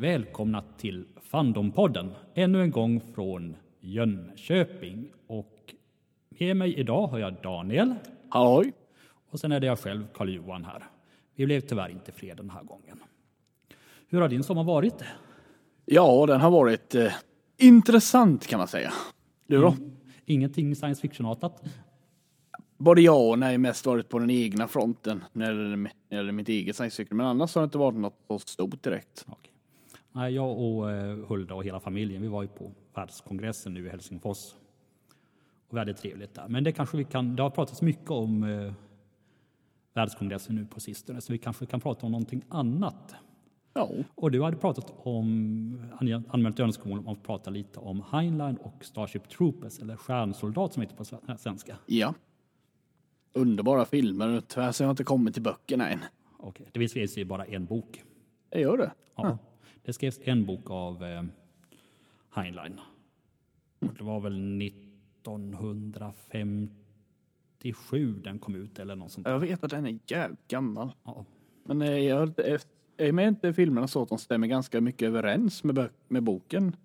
Välkomna till Fandompodden. Ännu en gång från Jönköping. Och med mig idag har jag Daniel Halloj! och sen är det jag själv, Karl-Johan här. Vi blev tyvärr inte fler den här gången. Hur har din sommar varit? Ja, den har varit eh, intressant kan man säga. Du då? Ingenting science fiction-artat? Både jag och nej, mest varit på den egna fronten när det gäller mitt eget science fiction. Men annars har det inte varit något så stort direkt. Okej. Nej, jag och eh, Hulda och hela familjen, vi var ju på världskongressen nu i Helsingfors. Och vi hade trevligt där. Men det kanske vi kan, det har pratats mycket om eh, världskongressen nu på sistone, så vi kanske kan prata om någonting annat. Ja, Och du hade pratat om, an- anmält önskemål om att prata lite om Heinlein och Starship Troopers, eller Stjärnsoldat som heter på sve- svenska. ja. Underbara filmer. Tyvärr så har jag inte kommit till böckerna än. Okej, det skrevs ju bara en bok. Det gör det. Ja, det skrevs en bok av eh, Heinlein. Det var väl 1957 den kom ut eller något sånt. Jag vet att den är jävligt gammal. Ja. Men eh, jag, är med inte filmerna så att de stämmer ganska mycket överens med, med boken?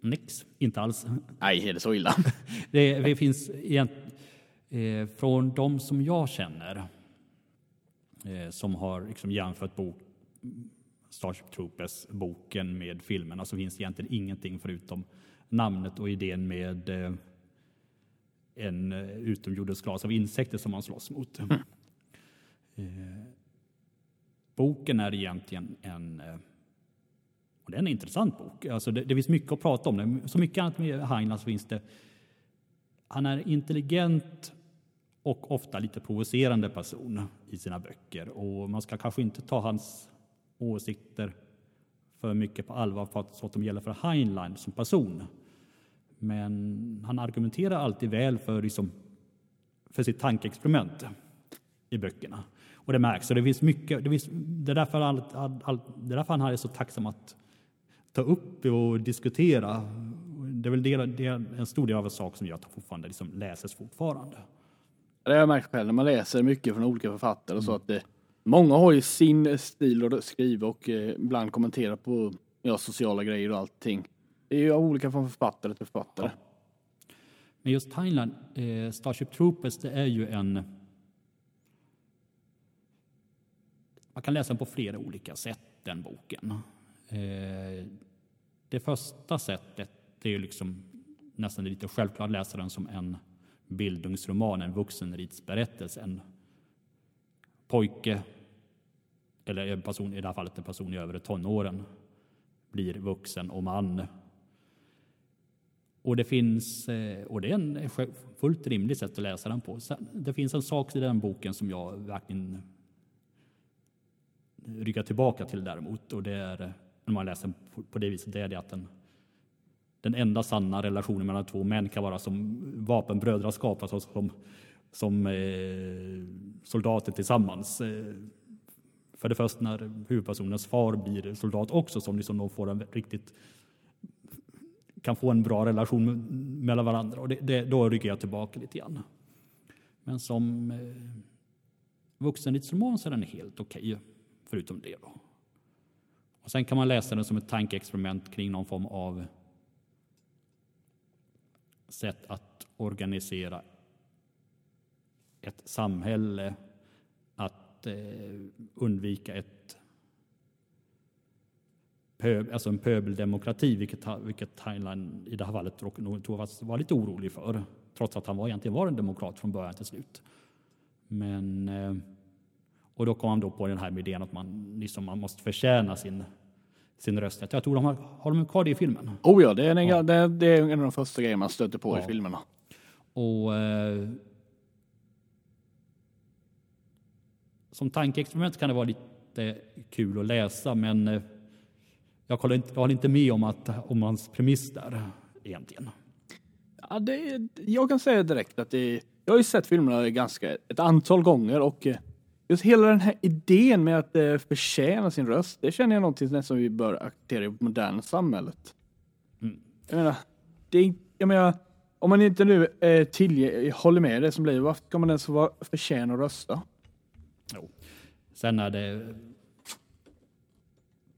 Nix, inte alls. Nej, är det så illa? Det, det finns egent, eh, från de som jag känner eh, som har liksom jämfört bok, Starship Troopers boken med filmerna så finns det egentligen ingenting förutom namnet och idén med eh, en eh, utomjordisk ras av insekter som man slåss mot. Eh, boken är egentligen en och det är en intressant bok. Alltså det, det finns mycket att prata om. Det. Så mycket annat med Heinlein så finns det han är intelligent och ofta lite provocerande person i sina böcker och man ska kanske inte ta hans åsikter för mycket på allvar för att, så att de gäller för Heinlein som person. Men han argumenterar alltid väl för, liksom, för sitt tankeexperiment i böckerna. Och det märks. Och det, finns mycket, det, finns, det, är därför all, all, all, det är därför han är så tacksam att ta upp och diskutera. Det är väl det, det är en stor del av en sak som gör att det fortfarande liksom läses fortfarande. Det har jag märkt själv när man läser mycket från olika författare och så att det, många har ju sin stil att skriva och eh, ibland kommentera på ja, sociala grejer och allting. Det är ju olika från författare till författare. Men just Thailand, eh, Starship Troopers, det är ju en... Man kan läsa den på flera olika sätt, den boken. Eh, det första sättet det är ju liksom nästan lite självklart att läsa den som en bildungsroman, en vuxenritsberättelse. En pojke, eller en person, i det här fallet en person i övre tonåren, blir vuxen och man och det finns, eh, och det är en fullt rimligt sätt att läsa den på. Det finns en sak i den boken som jag verkligen ryggar tillbaka till däremot och det är när man läser den på- på det viset, det är det att den, den enda sanna relationen mellan två män kan vara som vapenbrödraskap, alltså som, som eh, soldater tillsammans. Eh, för det första när huvudpersonens far blir soldat också, som liksom de får en riktigt kan få en bra relation mellan varandra. Och det, det, då rycker jag tillbaka lite grann. Men som eh, vuxenritsroman så är den helt okej, förutom det. Då. Och sen kan man läsa den som ett tankeexperiment kring någon form av sätt att organisera ett samhälle, att eh, undvika ett pöb, alltså en pöbeldemokrati, vilket, vilket Thailand i det här fallet var lite orolig för, trots att han var, egentligen var en demokrat från början till slut. Men, eh, och då kom han då på den här idén att man, liksom, man måste förtjäna sin, sin rösträtt. Jag tror de har, har de kvar det i filmen? Oh ja, det är, en, det, det är en av de första grejerna man stöter på i Ja. filmerna. Och eh, som tankeexperiment kan det vara lite kul att läsa, men eh, jag håller inte, jag håller inte med om, att, om hans premiss där egentligen. Ja, det, jag kan säga direkt att det, jag har ju sett filmerna ganska ett antal gånger och eh, just hela den här idén med att eh, förtjäna sin röst, det känner jag någonting som vi bör acceptera i det moderna samhället. Mm. Jag menar, det jag menar, om man inte nu eh, tillge, håller med det som blir, varför ska man ens vara förtjäna att rösta? Jo. Sen är det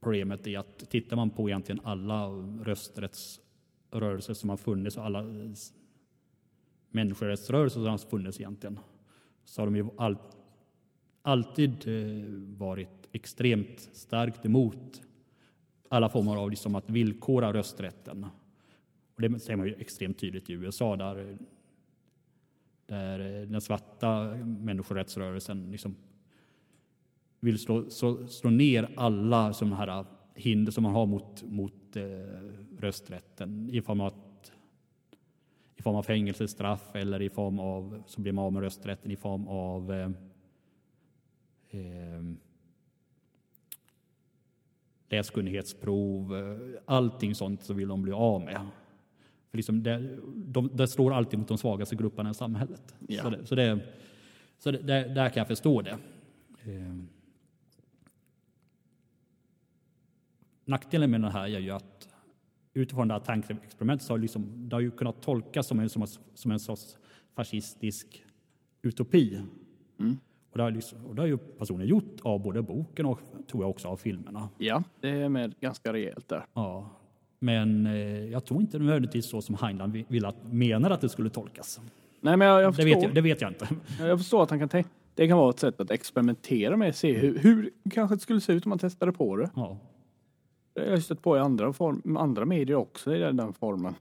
problemet är att tittar man på egentligen alla rösträttsrörelser som har funnits och alla människorättsrörelser som har funnits egentligen så har de ju all, alltid eh, varit extremt starkt emot alla former av liksom att villkora rösträtten. Och det ser man ju extremt tydligt i USA där, där eh, den svarta människorättsrörelsen liksom vill slå, slå, slå ner alla sådana här hinder som man har mot, mot eh, rösträtten i form av i form av fängelsestraff eller i form av, så blir man av med rösträtten i form av eh, eh, läskunnighetsprov, allting sånt så vill de bli av med. För liksom det, de, det slår alltid mot de svagaste grupperna i samhället. Ja. Så, det, så, det, så det, där kan jag förstå det. Nackdelen med det här är ju att utifrån det här tankeexperimentet så har liksom, det har ju kunnat tolkas som en, som, som en sorts fascistisk utopi. Mm. Och, det har liksom, och det har ju personen gjort av både boken och tror jag också av filmerna. Ja, det är med ganska rejält där. Ja, men eh, jag tror inte nödvändigtvis så som Heinlein vill att, menar att det skulle tolkas. Nej, men jag, jag det, vet jag, det vet jag inte. Jag förstår att han kan tänka. Det kan vara ett sätt att experimentera med, se hur, hur kanske det skulle se ut om man testade på det. Ja. Jag har stött på i andra, form, andra medier också i den formen.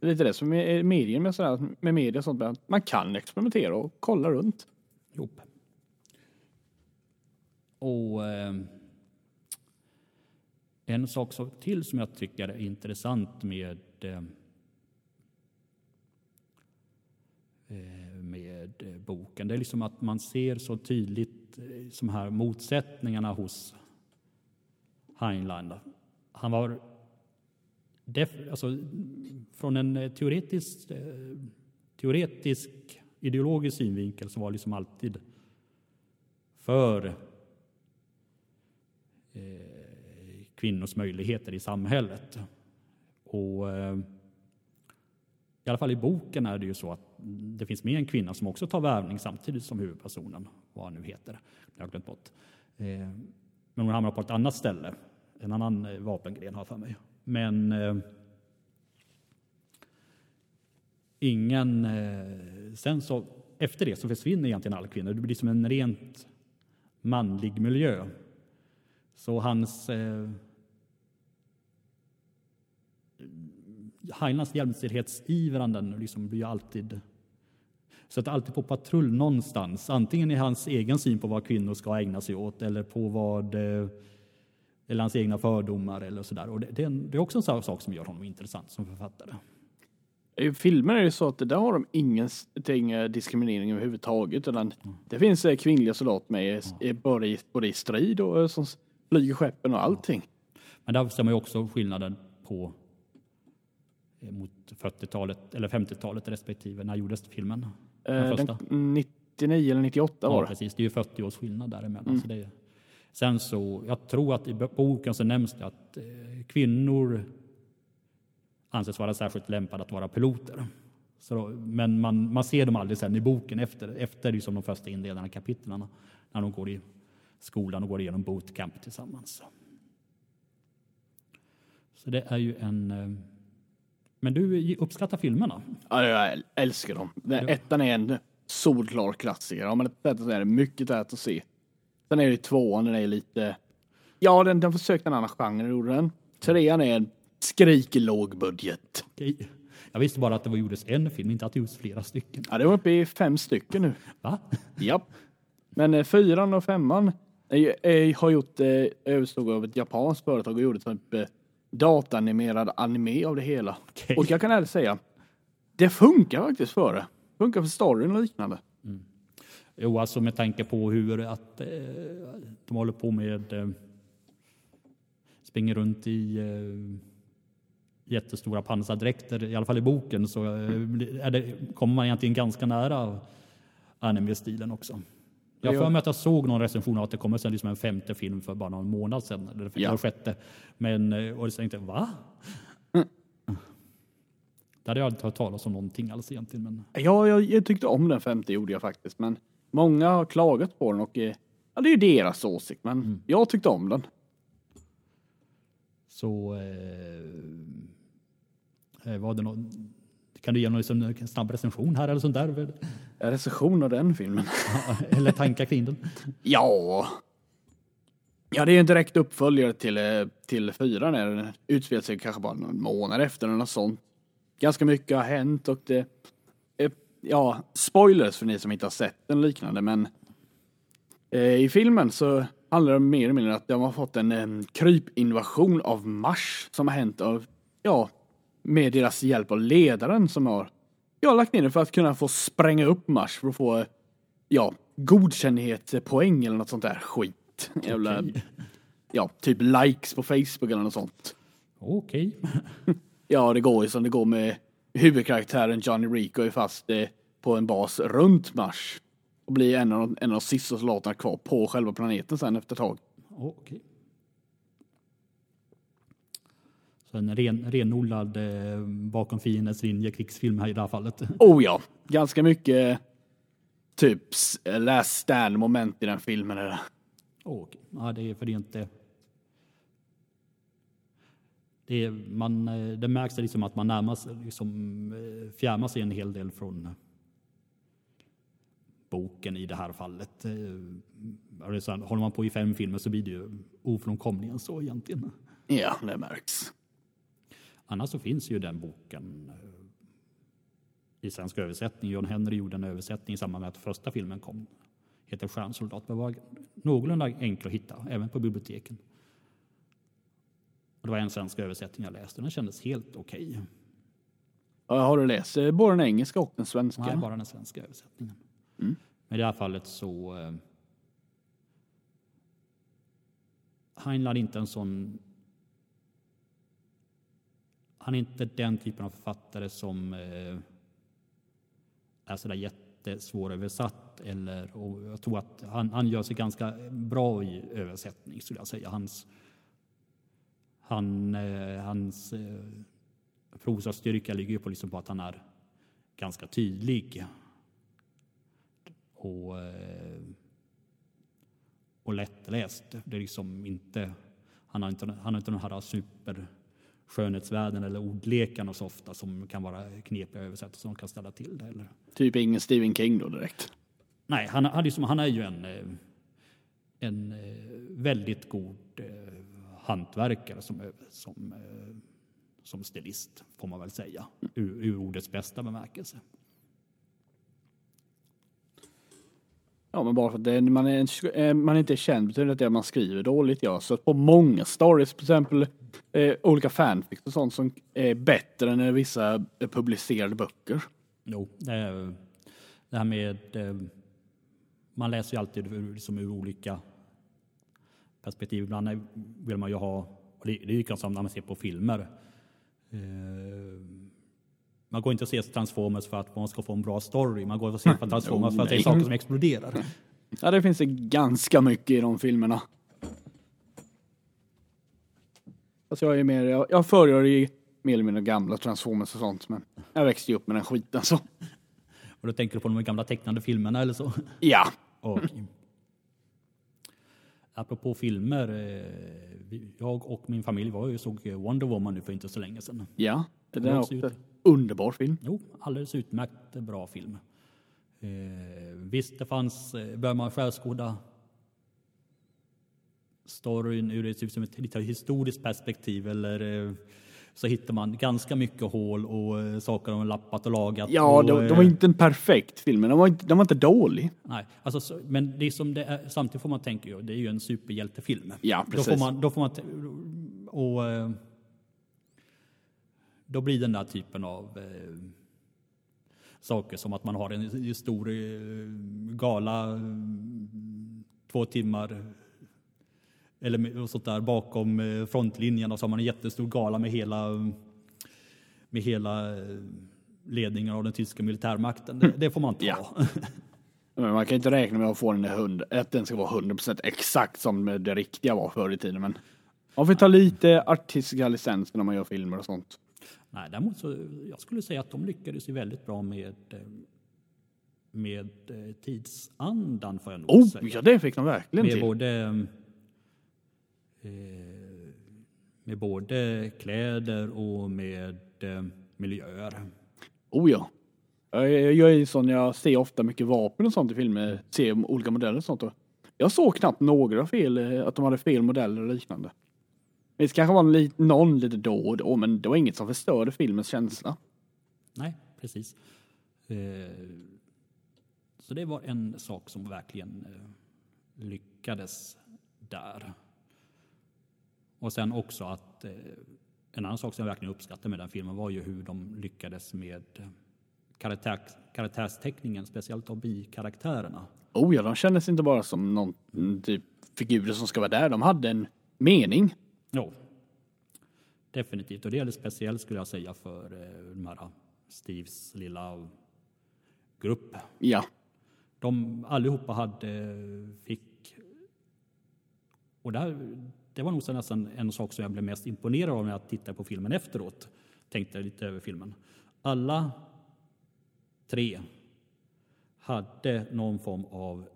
Det är lite det som är medier med, sådär, med media och sånt. Att man kan experimentera och kolla runt. Jo. Och eh, en sak till som jag tycker är intressant med ehm, eh, med eh, boken. Det är liksom att man ser så tydligt eh, som här motsättningarna hos Heinlein. Han var alltså, från en eh, teoretisk, eh, teoretisk ideologisk synvinkel som var liksom alltid för eh, kvinnors möjligheter i samhället. Och eh, i alla fall i boken är det ju så att det finns med en kvinna som också tar värvning samtidigt som huvudpersonen, vad han nu heter. Jag har glömt bort. Eh, men hon hamnar på ett annat ställe en annan eh, vapengren har för mig. Men eh, ingen... Eh, sen så, efter det så försvinner egentligen alla kvinnor. Det blir som en rent manlig miljö. Så hans... Eh, Heinlands jämställdhetsivranden liksom blir alltid så att det alltid på patrull någonstans, antingen i hans egen syn på vad kvinnor ska ägna sig åt eller på vad eh, eller hans egna fördomar eller sådär. Och det, det, är en, det, är också en sån sak som gör honom intressant som författare. I filmer är det så att där har de ingenting eh, diskriminering överhuvudtaget. Utan mm. Det finns eh, kvinnliga soldater med mm. både, i, både i strid och eh, som flyger skeppen och allting. Men där ser man ju också skillnaden på mot 40-talet eller 50-talet respektive. När gjordes filmen? Den, den 99 eller 98 var det. Ja, precis. Det är ju 40 års skillnad däremellan. Mm. Så det är, Sen så, jag tror att i boken så nämns det att eh, kvinnor anses vara särskilt lämpade att vara piloter. Så, men man, man ser dem aldrig sen i boken efter, efter liksom de första inledande kapitlen när de går i skolan och går igenom bootcamp tillsammans. Så det är ju en... Eh, men du uppskattar filmerna? Ja, jag älskar dem. Den, ettan är en solklar klassiker. Har man inte sett är det mycket där att se. Sen är det tvåan, den är lite... Ja, den, den försökte en annan genre, gjorde den. Trean är en skrikig låg budget. Okej. Jag visste bara att det var gjordes en film, inte att det gjordes flera stycken. Ja, det var uppe i fem stycken nu. Va? Japp. Men eh, fyran och femman är, är, har gjort, eh, överstod av ett japanskt företag och gjorde typ eh, datanimerad anime av det hela. Okay. Och jag kan ärligt säga, det funkar faktiskt för det. Funkar för storyn och liknande. Jo, alltså med tanke på hur att eh, de håller på med eh, springer runt i eh, jättestora pansardräkter, i alla fall i boken, så eh, det, kommer man egentligen ganska nära anime-stilen också. Jag för mig att jag såg någon recension av att det kommer sen liksom en femte film för bara någon månad sedan, eller ja. sjätte. Men, och jag tänkte, va? Mm. Det hade jag aldrig hört talas om någonting alls egentligen. Men... Ja, jag, jag tyckte om den femte gjorde jag faktiskt, men Många har klagat på den och eh, ja, det är ju deras åsikt, men mm. jag tyckte om den. Så eh, var det någon, kan du ge någon liksom, snabb recension här eller sånt där? En recension av den filmen? eller tankar kring den? Ja. Ja, det är en direkt uppföljare till, eh, till fyran. Den utspelar sig kanske bara någon månad efter eller något sånt. Ganska mycket har hänt och det... Ja, spoilers för ni som inte har sett den liknande, men eh, i filmen så handlar det mer eller mindre om att de har fått en, en krypinvasion av Mars som har hänt av, ja, med deras hjälp av ledaren som har, ja, lagt ner det för att kunna få spränga upp Mars för att få, ja, godkännhetspoäng eller något sånt där skit. Jävla, ja, typ likes på Facebook eller något sånt. Okej. Ja, det går ju som det går med huvudkaraktären Johnny Rico är fast eh, på en bas runt Mars och blir en av, en av de sista soldaterna kvar på själva planeten sen efter ett tag. Okej. Så en ren, renodlad eh, bakom fiendens linje krigsfilm här i det här fallet. Oh ja, ganska mycket typ last stand moment i den filmen. Är det. Okej. Ja, det är för det inte... Det, är, man, eh, det märks liksom att man närmar sig, liksom, eh, fjärmar sig en hel del från boken i det här fallet. Eh, Håller man på i fem filmer så blir det ju ofrånkomligen så egentligen. Ja, det märks. Annars så finns ju den boken eh, i svensk översättning. John Henry gjorde en översättning i samband med att första filmen kom. Heter Stjärnsoldat. Men var någorlunda enkel att hitta, även på biblioteken. Och det var en svensk översättning jag läste. Den kändes helt okej. Ja, Har du läst både den engelska och den svenska? Nej, bara den svenska översättningen. Men i det här fallet så... Eh, Heinlein är inte en sån... Han är inte den typen av författare som eh, är sådär jättesvåröversatt. Eller, och jag tror att han, han gör sig ganska bra i översättning, skulle jag säga. Hans, han, eh, hans eh, prosastyrka ligger ju på, liksom på att han är ganska tydlig och, eh, och lättläst. Det är liksom inte, han, har inte, han har inte den här super skönhetsvärden eller ordlekarna så ofta som kan vara knepiga översättare som kan ställa till det. Eller. Typ ingen Stephen King då direkt. Nej, han, han, liksom, han är ju en, en väldigt god hantverkare som, ö- som, eh, som stilist, får man väl säga, ur, ur ordets bästa bemärkelse. Ja, men bara för att det, man, är, eh, man inte är känd betyder det inte att man skriver dåligt. Ja. Så på många stories, till exempel eh, olika fanfics och sånt som är bättre än vissa eh, publicerade böcker. Jo, det, är, det här med... eh, Man läser ju alltid ur, som ur olika perspektiv. Ibland vill man ju ha... Och det, det är ju likadant när man ser på filmer. Eh, Man går inte och ser Transformers för att man ska få en bra story. Man går och ser på Transformers för att det är saker som exploderar. Ja, det finns det ganska mycket i de filmerna. Alltså jag är mer, jag, jag föredrar i mer eller mindre gamla Transformers och sånt, men jag växte ju upp med den skiten så. Och då tänker du på de gamla tecknade filmerna eller så? Ja, Och, apropå filmer. eh, Jag och min familj var ju såg Wonder Woman nu för inte så länge sedan. ja. Det var är också en underbar film. Jo, alldeles utmärkt bra film. Eh, visst, det fanns, eh, bör man skärskåda storyn ur ett, liksom historiskt perspektiv eller eh, så hittar man ganska mycket hål och eh, saker de har lappat och lagat. Ja, och, det, det eh, var inte en perfekt film, men den var inte, den var inte dålig. Nej, alltså, så, men det är som det är, samtidigt får man tänka ju, det är ju en superhjältefilm. Ja, Då precis. får man, då får man och eh, då blir den där typen av eh, saker som att man har en stor eh, gala två timmar eller sånt där bakom eh, frontlinjen och så har man en jättestor gala med hela med hela eh, ledningen av den tyska militärmakten. Det, det får man ta. Ja. Men man kan inte räkna med att få den där hund, att den ska vara 100% exakt som det riktiga var förr i tiden. Men man får ta lite artistiska licenser när man gör filmer och sånt. Nej, däremot så jag skulle säga att de lyckades ju väldigt bra med eh, med tidsandan får jag nog Oh, säga. ja det fick de verkligen med till. både eh, med både kläder och med eh, miljöer. Oh ja. Jag, är sån, jag ser ofta mycket vapen och sånt i filmer, ser olika modeller och sånt. Jag såg knappt några fel, eh, att de hade fel modeller och liknande. Det kanske var li, någon lite då och då, men det var inget som förstörde filmens känsla. Nej, precis. Eh, så det var en sak som verkligen eh, lyckades där. Och sen också att eh, en annan sak som jag verkligen uppskattade med den filmen var ju hur de lyckades med eh, karaktär, karaktärsteckningen, speciellt av bikaraktärerna. Oh ja, de kändes inte bara som någon mm, typ figurer som ska vara där. De hade en mening. Ja, definitivt. Och det gäller speciellt skulle jag säga för eh, de här Steves lilla grupp. Ja, De allihopa hade, fick... Och där, det var nog så nästan en sak som jag blev mest imponerad av när jag tittade på filmen efteråt. Tänkte lite över filmen. Alla tre hade någon form av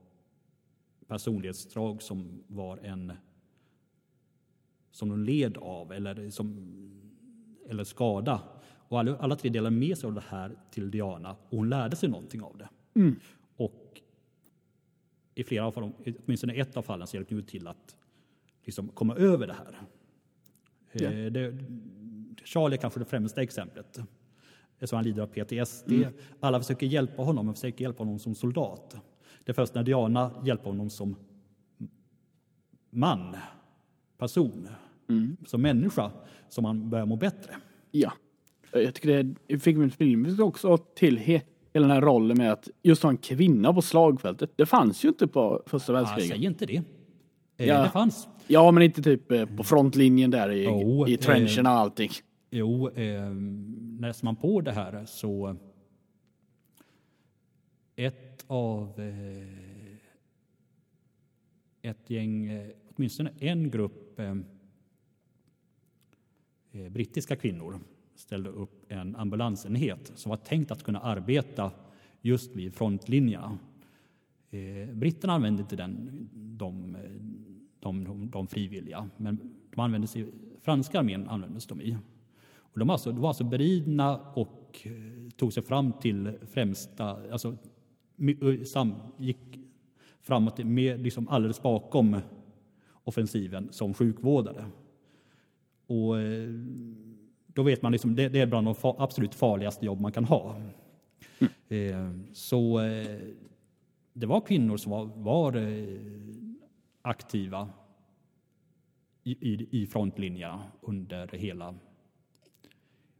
personlighetsdrag som var en som de led av eller, som, eller skada. Och alla, alla tre delade med sig av det här till Diana och hon lärde sig någonting av det. Och i flera av fallen, åtminstone i ett av fallen, så hjälpte hon till att liksom komma över det här. Eh, Det, Charlie är kanske det främsta exemplet. Eftersom han lider av PTSD. Alla försöker hjälpa honom, men försöker hjälpa honom som soldat. Det är först när Diana hjälper honom som man, person, som människa, som han börjar må bättre. ja. Jag tycker det fick min film också till he, hela den här rollen med att just ha en kvinna på slagfältet. Det fanns ju inte på första världskriget. säger inte det. Eh, Ja. Det fanns. Ja, men inte typ eh, på frontlinjen där i, Jo, i trenchen och allting. Jo, eh, läser man på det här så ett av eh, ett gäng, eh, åtminstone en grupp eh, eh, brittiska kvinnor ställde upp en ambulansenhet som var tänkt att kunna arbeta just vid frontlinjerna. Eh, britterna använde inte den, de, eh, de, de, de frivilliga, men de användes i, franska armén användes de i. Och de, var alltså, de var alltså beridna och eh, tog sig fram till främsta, alltså sam, gick framåt med, liksom alldeles bakom offensiven som sjukvårdare. Och eh, då vet man liksom, det, det är bland de fa, absolut farligaste jobb man kan ha. Eh, så eh, det var kvinnor som var, var eh, aktiva i, i, i frontlinjerna under hela,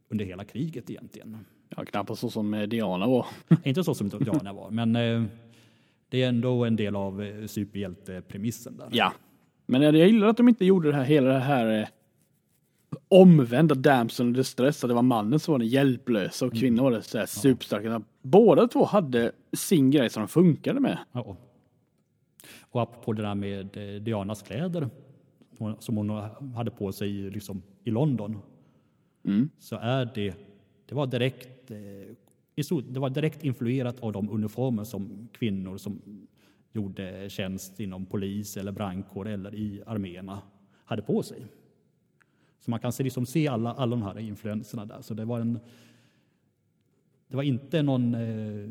under hela kriget egentligen. Ja, knappast så som eh, Diana var. Inte så som Diana var, men eh, det är ändå en del av eh, superhjältepremissen där. Ja. Men jag gillar att de inte gjorde det här, hela det här omvända damseln och distress. Att det var mannen som var den hjälplösa och kvinnan var det så här superstarka. Båda två hade sin grej som de funkade med. Ja. Och apropå det där med eh, Dianas kläder som hon hade på sig liksom, i London. Så är det, det var direkt eh, det var direkt influerat av de uniformer som kvinnor som gjorde tjänst inom polis eller brandkår eller i arméerna hade på sig. Så man kan se, liksom se alla, alla de här influenserna där. Så det var en det var inte någon eh,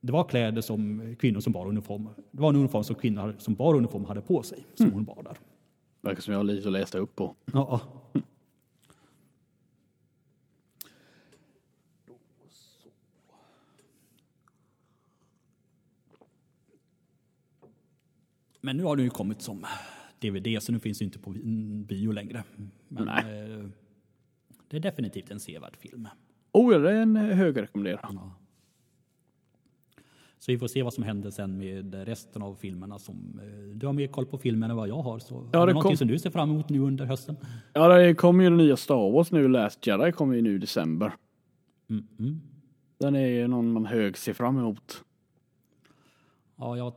det var kläder som kvinnor som bar uniform. Det var en uniform som kvinnor som bar uniform hade på sig, som hon bar där. Verkar som jag har lite att läsa upp på. Ja. Men nu har den ju kommit som DVD, så nu finns det inte på bio längre. Men Nej. eh, det är definitivt en sevärd film. Oh, ja, det är en hög rekommendera. Ja. Så vi får se vad som händer sen med resten av filmerna. Som, eh, du har mer koll på filmen än vad jag har. Så Ja, är det någonting kom- som du ser fram emot nu under hösten? Ja, det kommer ju den nya Star Wars nu. Last Jedi kommer ju nu i december. Mm, mm. Den är ju någon man hög ser fram emot. Ja, jag,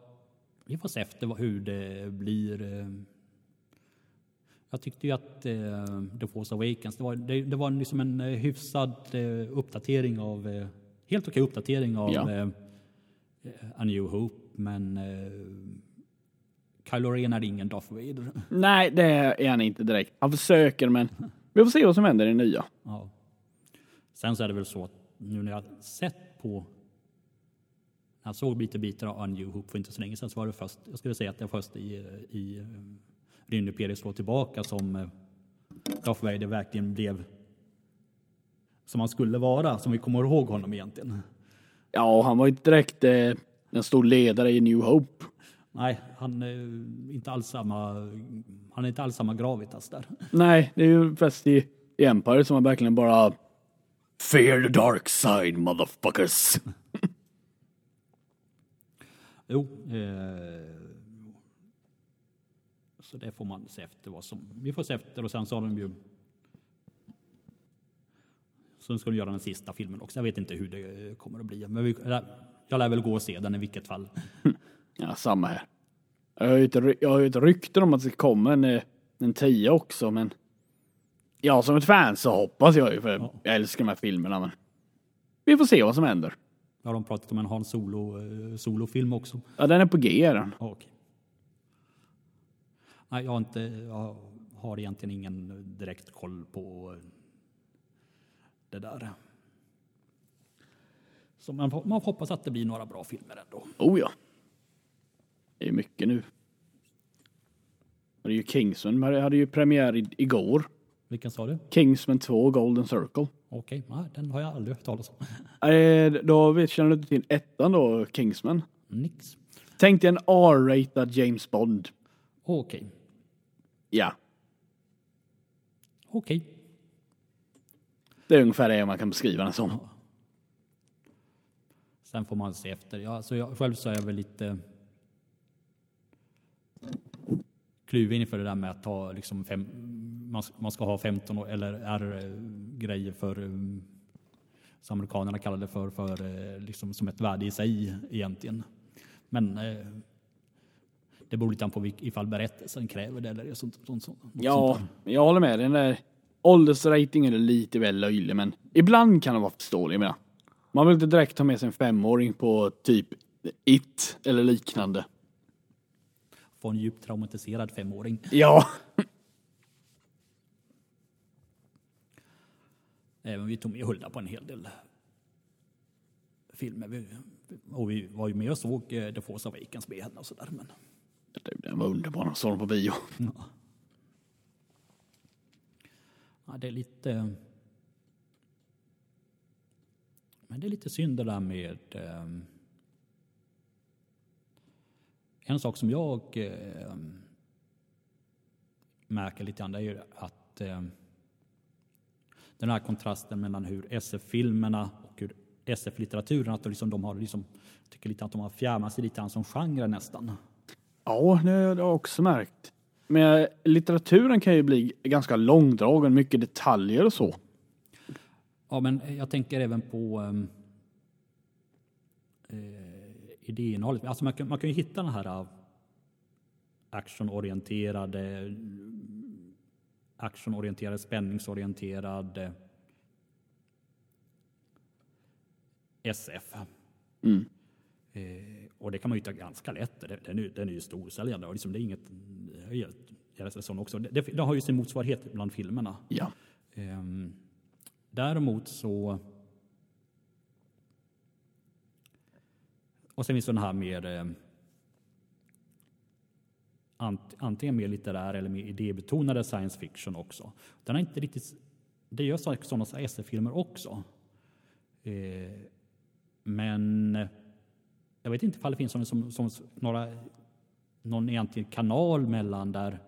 vi får se efter hur det blir. eh. Jag tyckte ju att eh, The Force Awakens, det var, det, det var liksom en eh, hyfsad eh, uppdatering av, eh, helt okej uppdatering av Ja. Eh, A New Hope, men eh, Kylo Ren är ingen Darth Vader. Nej, det är han inte direkt. Han försöker, men vi får se vad som händer i det nya. Ja. Sen så är det väl så att nu när jag sett på jag såg lite bitar av A New Hope för inte så länge sedan så var det först, jag skulle säga att det var först i, i eh, Rymdimperiet slår tillbaka som Darth Vader verkligen blev som han skulle vara, som vi kommer ihåg honom egentligen. Ja, han var inte direkt eh, en stor ledare i New Hope. Nej, han är inte alls samma, han är inte alls samma gravitas där. Nej, det är ju fast i, i Empire som han verkligen bara Fear the dark side motherfuckers. Jo, eh, så det får man se efter vad som, vi får se efter och sen så har de ju Sen ska de göra den sista filmen också. Jag vet inte hur det kommer att bli, men vi, jag lär väl gå och se den i vilket fall. Ja, samma här. Jag har ju ett, ry- jag har ju ett rykte om att det kommer en, eh, en tia också, men ja, som ett fan så hoppas jag ju, för jag älskar de här filmerna, men vi får se vad som händer. Har de pratat om en Han Solo eh, solofilm också? Ja, den är på G är den. Ja, okej. Nej, jag har inte, jag har egentligen ingen direkt koll på det där. Så man, man hoppas att det blir några bra filmer ändå. Oh ja. Det är mycket nu. Det är ju Kingsman, det hade ju premiär i, igår. Vilken sa du? Kingsman 2 Golden Circle. Okej, nej, den har jag aldrig hört talas om. Eh, då vet, känner du inte till ettan då, Kingsman? Nix. Tänk dig en R-ratad James Bond. Okej, Ja, okej. Det är ungefär det man kan beskriva den som. Sen får man se efter. Ja, alltså jag, själv så är jag väl lite kluven inför det där med att ta liksom fem, man, man ska ha 15 år, eller R-grejer för um, som amerikanerna kallar det för, för eh, liksom som ett värde i sig egentligen. Men eh, det beror lite på ifall berättelsen kräver det eller sånt, sånt, sånt, Ja, sånt jag håller med. Den där åldersratingen är lite väl löjlig, men ibland kan den vara förståelig. Menar, man vill inte direkt ta med sig en femåring på typ It eller liknande. Få en djupt traumatiserad femåring. Ja, Även vi tog med Hulda på en hel del filmer. Och vi var ju med och såg eh, The Force Awakens med henne och sådär. Men den var underbar när jag såg den på bio. ja, det är lite... Men det är lite synd det där med... Eh, en sak som jag eh, märker lite grann det är ju att eh, den här kontrasten mellan hur SF-filmerna och hur SF-litteraturen, att de, liksom, de har liksom, tycker lite att de har fjärmat sig lite grann som genre nästan. Ja, det har jag också märkt. Men litteraturen kan ju bli ganska långdragen, mycket detaljer och så. Ja, men jag tänker även på um, eh, idéinnehållet. Alltså man, kan, man kan ju hitta den här uh, actionorienterade, actionorienterade, spänningsorienterade SF. Mm. Eh, och det kan man ju hitta ganska lätt. Den är, den är ju storsäljande och liksom det är inget... Gillar sån också. Det, det, det har ju sin motsvarighet bland filmerna. Ja. Ehm, däremot så... Och sen finns det den här mer... Eh, ant, antingen mer litterär eller mer idébetonade science fiction också. Den är inte riktigt... Det gör sådana SF-filmer också. Eh, men jag vet inte ifall det finns som, som, som några, någon egentlig kanal mellan där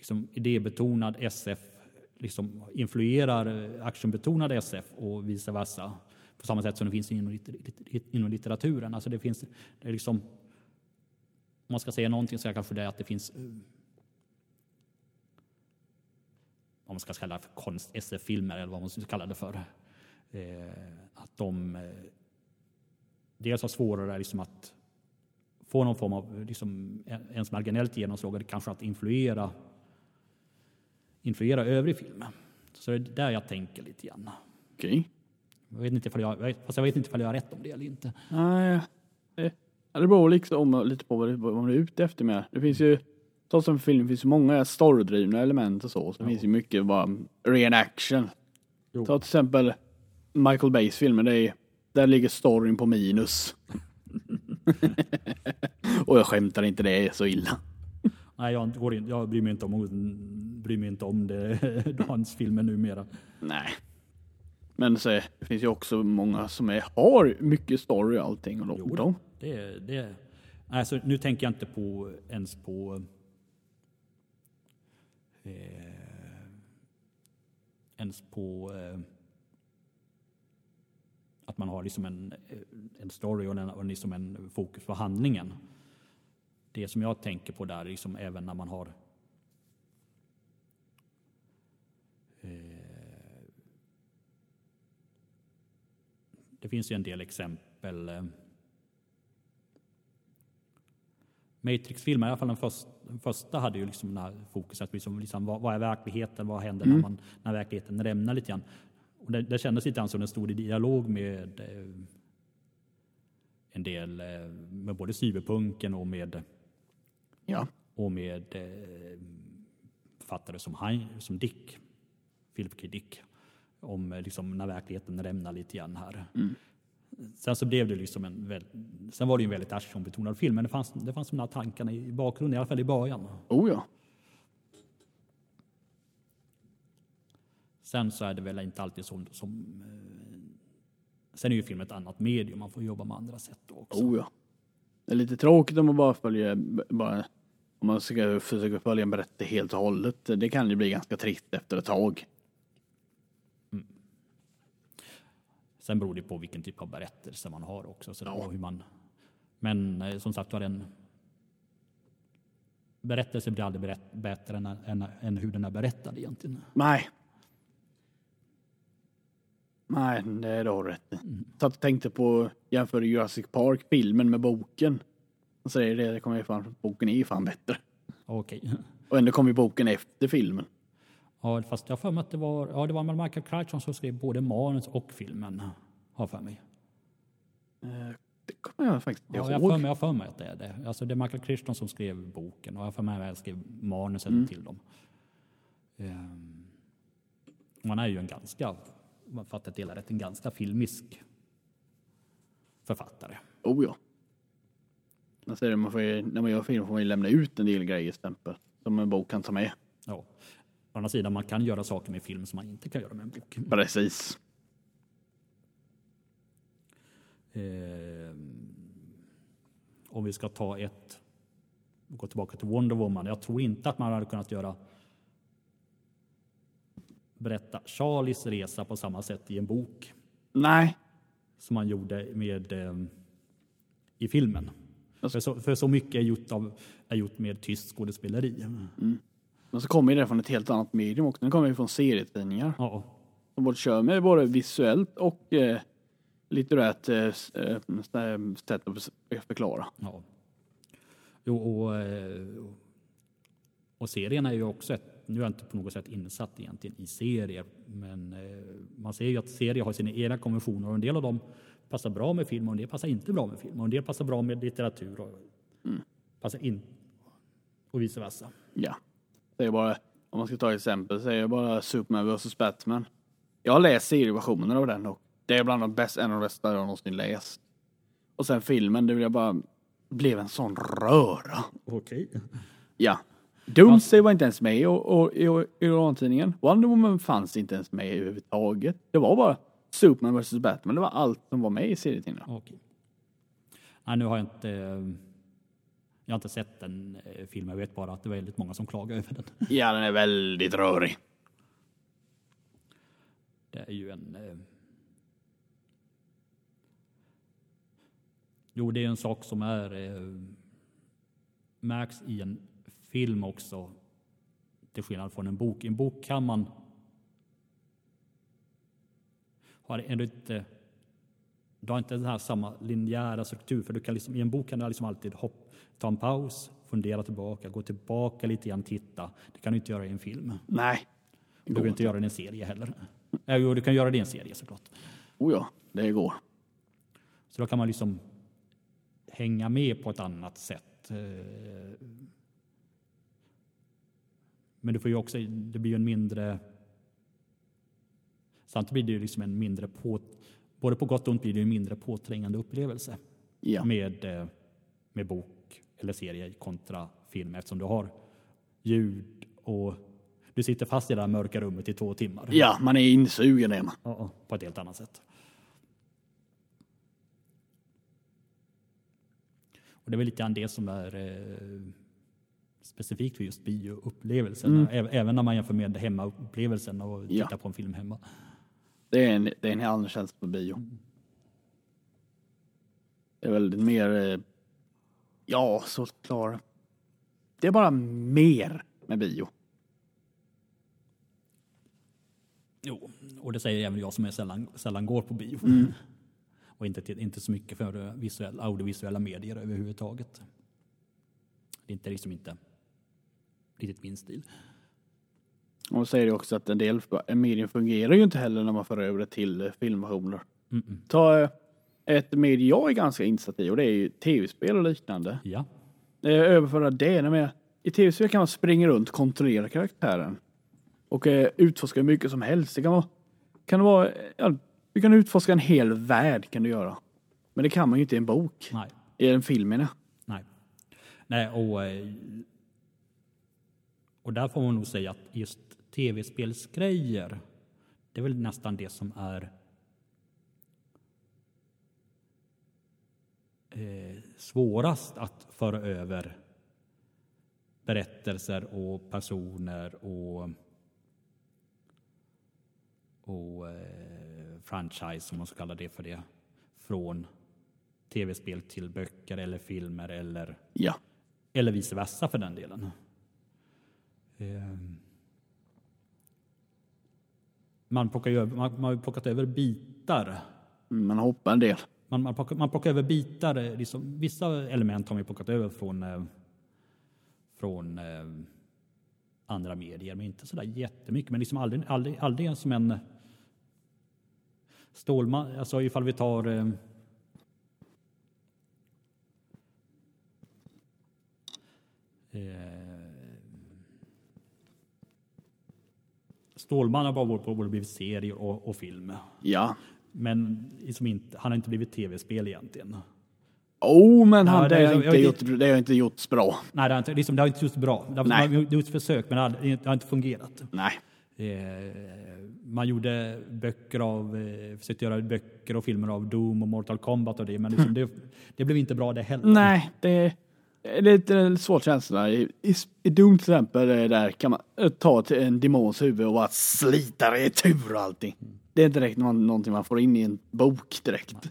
liksom idébetonad SF liksom influerar eh, actionbetonad SF och vice versa. På samma sätt som det finns inom, inom litteraturen. Alltså det finns, det är liksom, om man ska säga någonting så är det kanske det att det finns eh, vad man ska kalla det för konst-SF-filmer eller vad man ska kalla det för. Eh, att de eh, dels har svårare liksom att få någon form av eh, liksom, ens marginellt genomslag eller kanske att influera influera övrig film. Så det är där jag tänker lite grann. Okej. Jag vet inte ifall jag, fast jag vet inte ifall jag har rätt om det eller inte. Nej, det det beror liksom lite på vad, det, vad man är ute efter med. Det finns ju, så som film, finns ju många storydrivna element och så. Så Ja. finns ju mycket bara ren action. Jo. Ta till exempel Michael Bays filmer, det är, där ligger storyn på minus. och jag skämtar inte, det är så illa. Nej, jag, går in, jag bryr mig inte om, bryr mig inte om det, hans filmer numera. Nej. Men så, det finns ju också många som är, har mycket story och allting. Och Jo då. de, Det, det, alltså, nu tänker jag inte på, ens på eh, ens på eh, att man har liksom en, eh, en story och, en, och liksom en fokus på handlingen. Det som jag tänker på där, är liksom även när man har eh, det finns ju en del exempel. Matrix-filmer, i alla fall den, först, den första, hade ju liksom den här fokuset. Liksom, liksom, vad, vad är verkligheten? Vad händer när, man, när verkligheten rämnar lite grann? Och det, det kändes lite grann som en stor dialog med eh, en del, eh, med både cyberpunken och med, ja. och med eh, författare som, Hein, som Dick, Philip K. Dick, om eh, liksom, när verkligheten rämnar lite grann här. Sen så blev det liksom en väl, sen var det ju en väldigt actionbetonad film, men det fanns, det fanns de här tankarna i bakgrunden, i alla fall i början. Oh ja. Sen så är det väl inte alltid som, som eh, Sen är ju film ett annat medium, man får jobba med andra sätt då också. Oh ja. Det är lite tråkigt om man bara följer, bara, om man ska försöka följa en berättelse helt och hållet. Det kan ju bli ganska trist efter ett tag. Sen beror det på vilken typ av berättelse man har också. Så Ja. hur man, men eh, som sagt var, en berättelse blir aldrig berätt, bättre än, än, än hur den är berättad egentligen. Nej. Nej, det är du har rätt i. Satt och tänkte på, jämför Jurassic Park, filmen med boken. Och säger det, det kommer ju fan, boken är ju fan bättre. Okej. Och ändå kom ju boken efter filmen. Ja, fast jag har för mig att det var, ja, det var Michael Crichton som skrev både manus och filmen. Har för mig. Eh, Det kommer jag faktiskt Ja, jag ihåg. för mig, jag har för mig att det är det. Alltså det är Michael Crichton som skrev boken och jag för mig att jag skrev manuset Mm. till dem. Ehm, man är ju en ganska, man fattar det hela rätt, en ganska filmisk författare. Oh ja. Säger det, man får när man gör film får man ju lämna ut en del grejer exempel. Som en bok kan ta med. Ja. Å andra sidan, man kan göra saker med film som man inte kan göra med en bok. Precis. Ehm, om vi ska ta ett, gå tillbaka till Wonder Woman. Jag tror inte att man hade kunnat göra berätta Charlies resa på samma sätt i en bok Nej. som man gjorde med ehm, i filmen. För så, för så mycket är gjort, av, är gjort med tyst skådespeleri. Men så kommer det från ett helt annat medium också. Den kommer ju från serietidningar. Ja, Som både kör med både visuellt och eh, litterärt eh, s- eh, sätt att förklara. ja. Jo, och, eh, och serien är ju också ett, nu är jag inte på något sätt insatt egentligen i serier, men eh, man ser ju att serier har sina egna konventioner och en del av dem passar bra med film och en del passar inte bra med film och en del passar bra med litteratur och passar in och vice versa. Ja. Är bara, om man ska ta ett exempel, så är det bara Superman vs Batman. Jag har läst serieversionen av den och det är bland de bästa, en av de bästa jag någonsin läst. Och sen filmen, det vill jag bara, blev en sån röra. Okej. Ja. Doomsday var inte ens med i, orantidningen. Wonder Woman fanns inte ens med överhuvudtaget. Det var bara Superman vs Batman. Det var allt som var med i serietidningarna. Okej. Nej, nu har jag inte eh, jag har inte sett den eh, filmen. Jag vet bara att det var väldigt många som klagade över den. Ja, den är väldigt rörig. Det är ju en... Eh... Jo, det är en sak som är eh... märks i en film också. Till skillnad från en bok. I en bok kan man har ändå inte du har inte den här samma linjära struktur. För du kan liksom, I en bok kan du liksom alltid hopp, ta en paus, fundera tillbaka, gå tillbaka lite grann, titta. Det kan du inte göra i en film. Nej. Du behöver inte göra det i en serie heller. Ja, jo, du kan göra det i en serie såklart. Oh ja, det går. Så då kan man liksom hänga med på ett annat sätt. Eh, Men du får ju också, det blir ju en mindre... Samtidigt blir det ju liksom en mindre på, både på gott och ont blir det ju en mindre påträngande upplevelse Ja. med, eh, med bok eller serie kontra film eftersom du har ljud och du sitter fast i det där mörka rummet i två timmar. ja, man är insugen är man. Ja, ja, på ett helt annat sätt. Och det är väl lite grann det som är eh, specifikt för just bioupplevelsen. Även, även när man jämför med hemmaupplevelsen och Ja. tittar på en film hemma. Det är en, det är en annan känsla på bio. Det är väldigt mer, eh, ja såklart. Det är bara mer med bio. Jo, och det säger även jag som är sällan, sällan går på bio. Och inte, inte så mycket för visuell, audiovisuella medier överhuvudtaget. Det är inte liksom inte riktigt min stil. Och säger det också att en del medier fungerar ju inte heller när man för över det till filmversioner. Mm-mm. Ta eh, ett medie jag är ganska insatt i och det är ju tv-spel och liknande. Ja, Eh, överföra det. man- I tv-spel kan man springa runt, kontrollera karaktären. Och eh, utforska hur mycket som helst. Det kan vara, kan det vara, ja, du kan utforska en hel värld kan du göra. Men det kan man ju inte i en bok. nej. I en film menar. Nej. Nej, och, eh, och där får man nog säga att just tv-spelsgrejer, det är väl nästan det som är eh, svårast att föra över berättelser och personer och, och eh, franchise, om man ska kalla det för det, från tv-spel till böcker eller filmer eller, Ja. eller vice versa för den delen. Ehm. Man, plockar ju, man, man har ju plockat över bitar. Mm, Man hoppar en del. Man, man, plockar, man plockar över bitar. Eh, liksom, vissa element har man plockat över från, eh, från eh, andra medier, men inte sådär jättemycket. Men liksom aldrig, aldrig, aldrig som en Stålman, alltså ifall vi tar eh, Stålman har bara både, både blivit serie och, och film. Ja. Men liksom inte, han har inte blivit tv-spel egentligen. Oh, men Ja, han, det det, är har inte jag vet gjort, det har inte gjorts bra. Nej, det har inte, liksom, det har inte gjorts bra. Det har, Nej. man har gjort försök, men det har, det har inte fungerat. Nej. Eh, man gjorde böcker av, eh, försökte göra böcker och filmer av Doom och Mortal Kombat och det, men liksom, det, det blev inte bra det heller. Nej, det det är lite svårt känsla. I, i, I Doom till exempel, där kan man eh, ta till en demons huvud och bara slita det i tur och allting. Det är inte direkt någon, någonting man får in i en bok direkt.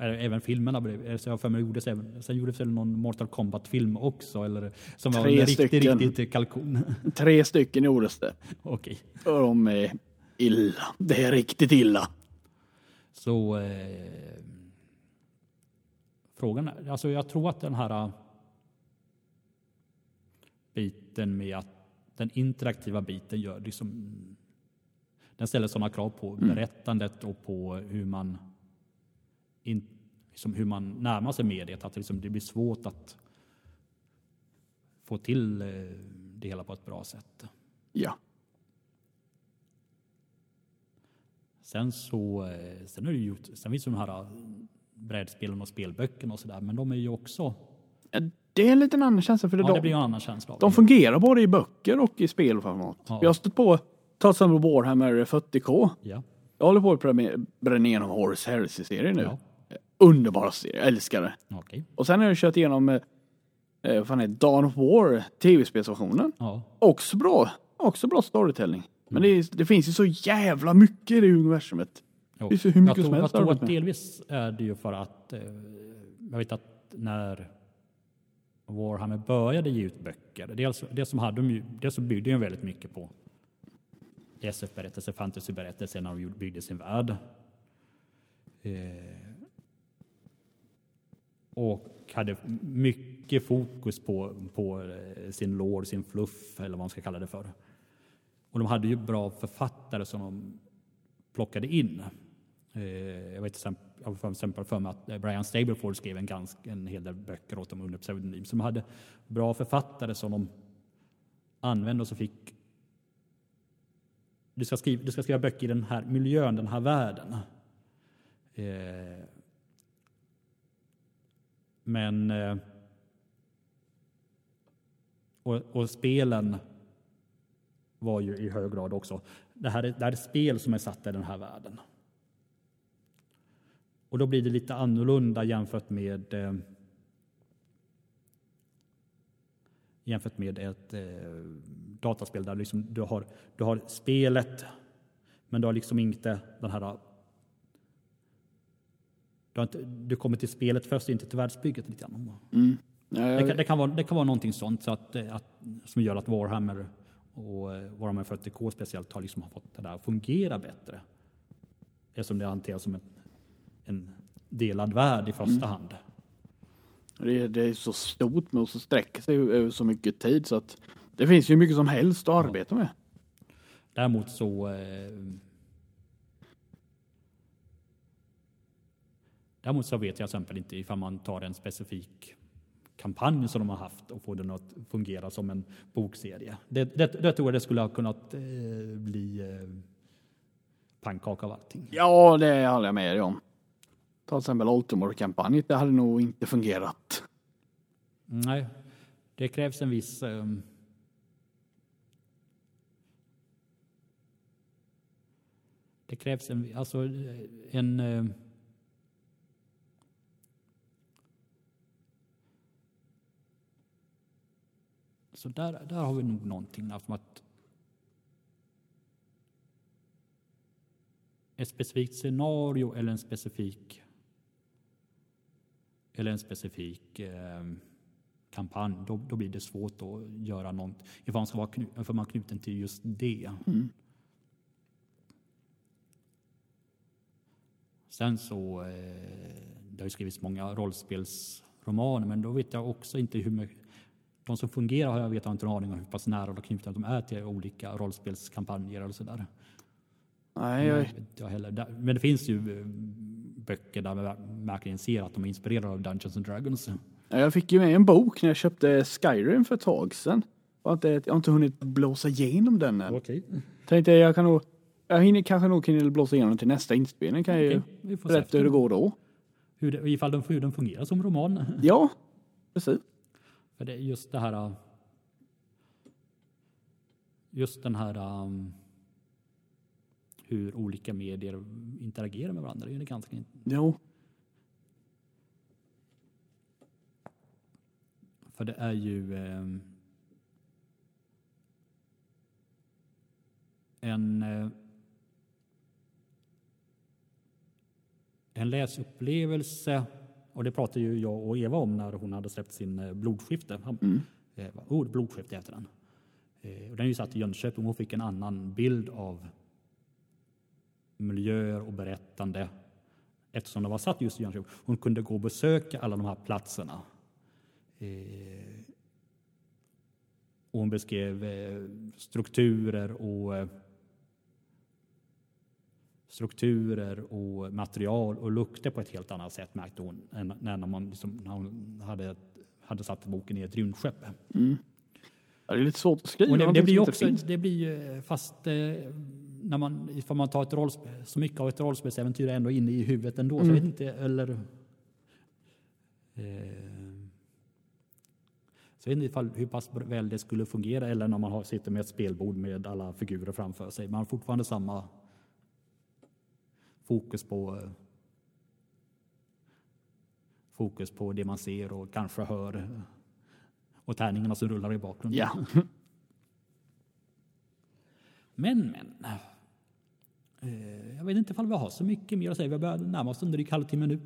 Även filmerna så jag för mig gjordes även, sen gjordes väl någon Mortal Kombat-film också, eller som var Tre en riktigt, riktigt kalkon. Tre stycken gjordes det. Okej. Och de är illa. Det är riktigt illa. Så eh, frågan är, alltså jag tror att den här eh, biten med att den interaktiva biten gör liksom, den ställer sådana krav på berättandet och på hur man, in, liksom hur man närmar sig mediet att det, liksom, det blir svårt att få till eh, det hela på ett bra sätt. Ja. Sen så, eh, sen är det gjort- sen finns ju de här eh, brädspelen och spelböckerna och sådär, men de är ju också, Det är en liten annan känsla för det ja de, det blir en annan känsla de fungerar både i böcker och i spelformat. Ja. Jag har stött på, ta till exempel Warhammer 40K. Ja, Jag håller på att bränna igenom Horus Heresy-serien nu. ja, Underbara serie, jag älskar det. okej. Och sen har jag kört igenom eh, eh, vad fan är det, Dawn of War, tv-spelsversionen. Ja, Också bra, också bra storytelling. Men det, är, det finns ju så jävla mycket i det universumet. jo. finns ju hur mycket jag som tror, helst Jag tror att delvis är det ju för att, eh, jag vet att när Warhammer började ge ut böcker, dels, dels, som hade dels så byggde de väldigt mycket på SF-berättelser, fantasyberättelser när de byggde sin värld. Eh, och hade mycket fokus på, på eh, sin lår, sin fluff eller vad man ska kalla det för. Och de hade ju bra författare som de plockade in. Eh, jag vet till exempel jag har för exempel för mig att eh, Brian Stableford skrev en, ganska, en hel del böcker åt dem under pseudonym. Så de hade bra författare som de använde och så fick du ska, skriva, du ska skriva böcker i den här miljön, den här världen. Eh, men... Eh, och, och, spelen var ju i hög grad också... Det här, är, det här är spel som är satta i den här världen. Och då blir det lite annorlunda jämfört med eh, jämfört med ett eh, dataspel där liksom du, har, du har spelet men du har liksom inte den här... Du, inte, du kommer till spelet först, inte till världsbygget. Lite grann. Mm. Ja, jag... det, kan, det, kan vara, det kan vara någonting sånt så att, att, som gör att Warhammer och eh, Warhammer 40K speciellt har liksom fått det där att fungera bättre. Eftersom det hanteras som en, en delad värld i första mm. hand. Det, det, är så stort med att sträcka sig över så mycket tid så att det finns ju mycket som helst att arbeta med. Däremot så eh, Däremot så vet jag till exempel inte ifall man tar en specifik kampanj som de har haft och får den att fungera som en bokserie. Det, det, det tror jag det skulle ha kunnat eh, bli eh, pannkaka av allting. Ja, det håller jag med dig om. Ta till exempel Altimore-kampanjen, det hade nog inte fungerat. Nej, det krävs en viss um, Det krävs en, alltså en um, Så där, där har vi nog någonting. Alltså att ett specifikt scenario eller en specifik eller en specifik eh, kampanj, då, då, blir det svårt att göra något ifall man ska vara knuten, man knuten till just det. Mm. Sen så, eh, det har ju skrivits många rollspelsromaner, men då vet jag också inte hur mycket de som fungerar har jag vet inte en aning om hur pass nära och knutna de är till olika rollspelskampanjer eller sådär. Nej, jag... jag heller. Men det finns ju eh, böcker där man verkligen ser att de är inspirerade av Dungeons and Dragons. Jag fick ju med en bok när jag köpte Skyrim för ett tag sedan. Jag har inte hunnit blåsa igenom den än. Okay. Tänkte jag kan nog, jag hinner kanske nog hinna blåsa igenom till nästa inspelning. Kan jag okay. berätta hur det går då. Hur det, ifall de, hur den fungerar som roman. Ja, precis. För det är just det här... Just den här... Um, hur olika medier interagerar med varandra. Det är ganska... Jo. För det är ju eh, en eh, en läsupplevelse och det pratade ju jag och Eva om när hon hade släppt sin eh, Blodskifte. Mm. Eh, oh, blodskifte heter den. Eh, och den är ju satt i Jönköping och hon fick en annan bild av miljöer och berättande eftersom det var satt just i Jönköping. Hon kunde gå och besöka alla de här platserna. Eh, och hon beskrev eh, strukturer och eh, strukturer och material och lukter på ett helt annat sätt märkte hon än när, man, liksom, när hon hade, hade satt boken i ett rymdskepp. Mm. Det är lite svårt att skriva. det, det blir också, det blir fast eh, när man, ifall man tar ett rollspel, så mycket av ett rollspelsäventyr är ändå inne i huvudet ändå. Mm. Så jag vet inte, eller... Eh, så jag vet inte ifall, hur pass väl det skulle fungera eller när man har, sitter med ett spelbord med alla figurer framför sig. Man har fortfarande samma fokus på fokus på det man ser och kanske hör och tärningarna som rullar i bakgrunden. Ja. men, men. Eh, jag vet inte ifall vi har så mycket mer att säga. Vi har börjat närma oss en dryg halvtimme nu.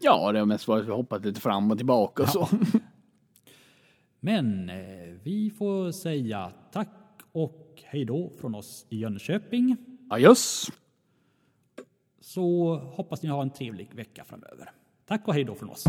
Ja, det har mest varit vi hoppat lite fram och tillbaka och ja. så. Men eh, vi får säga tack och hej då från oss i Jönköping. Adjöss! Så hoppas ni har en trevlig vecka framöver. Tack och hej då från oss.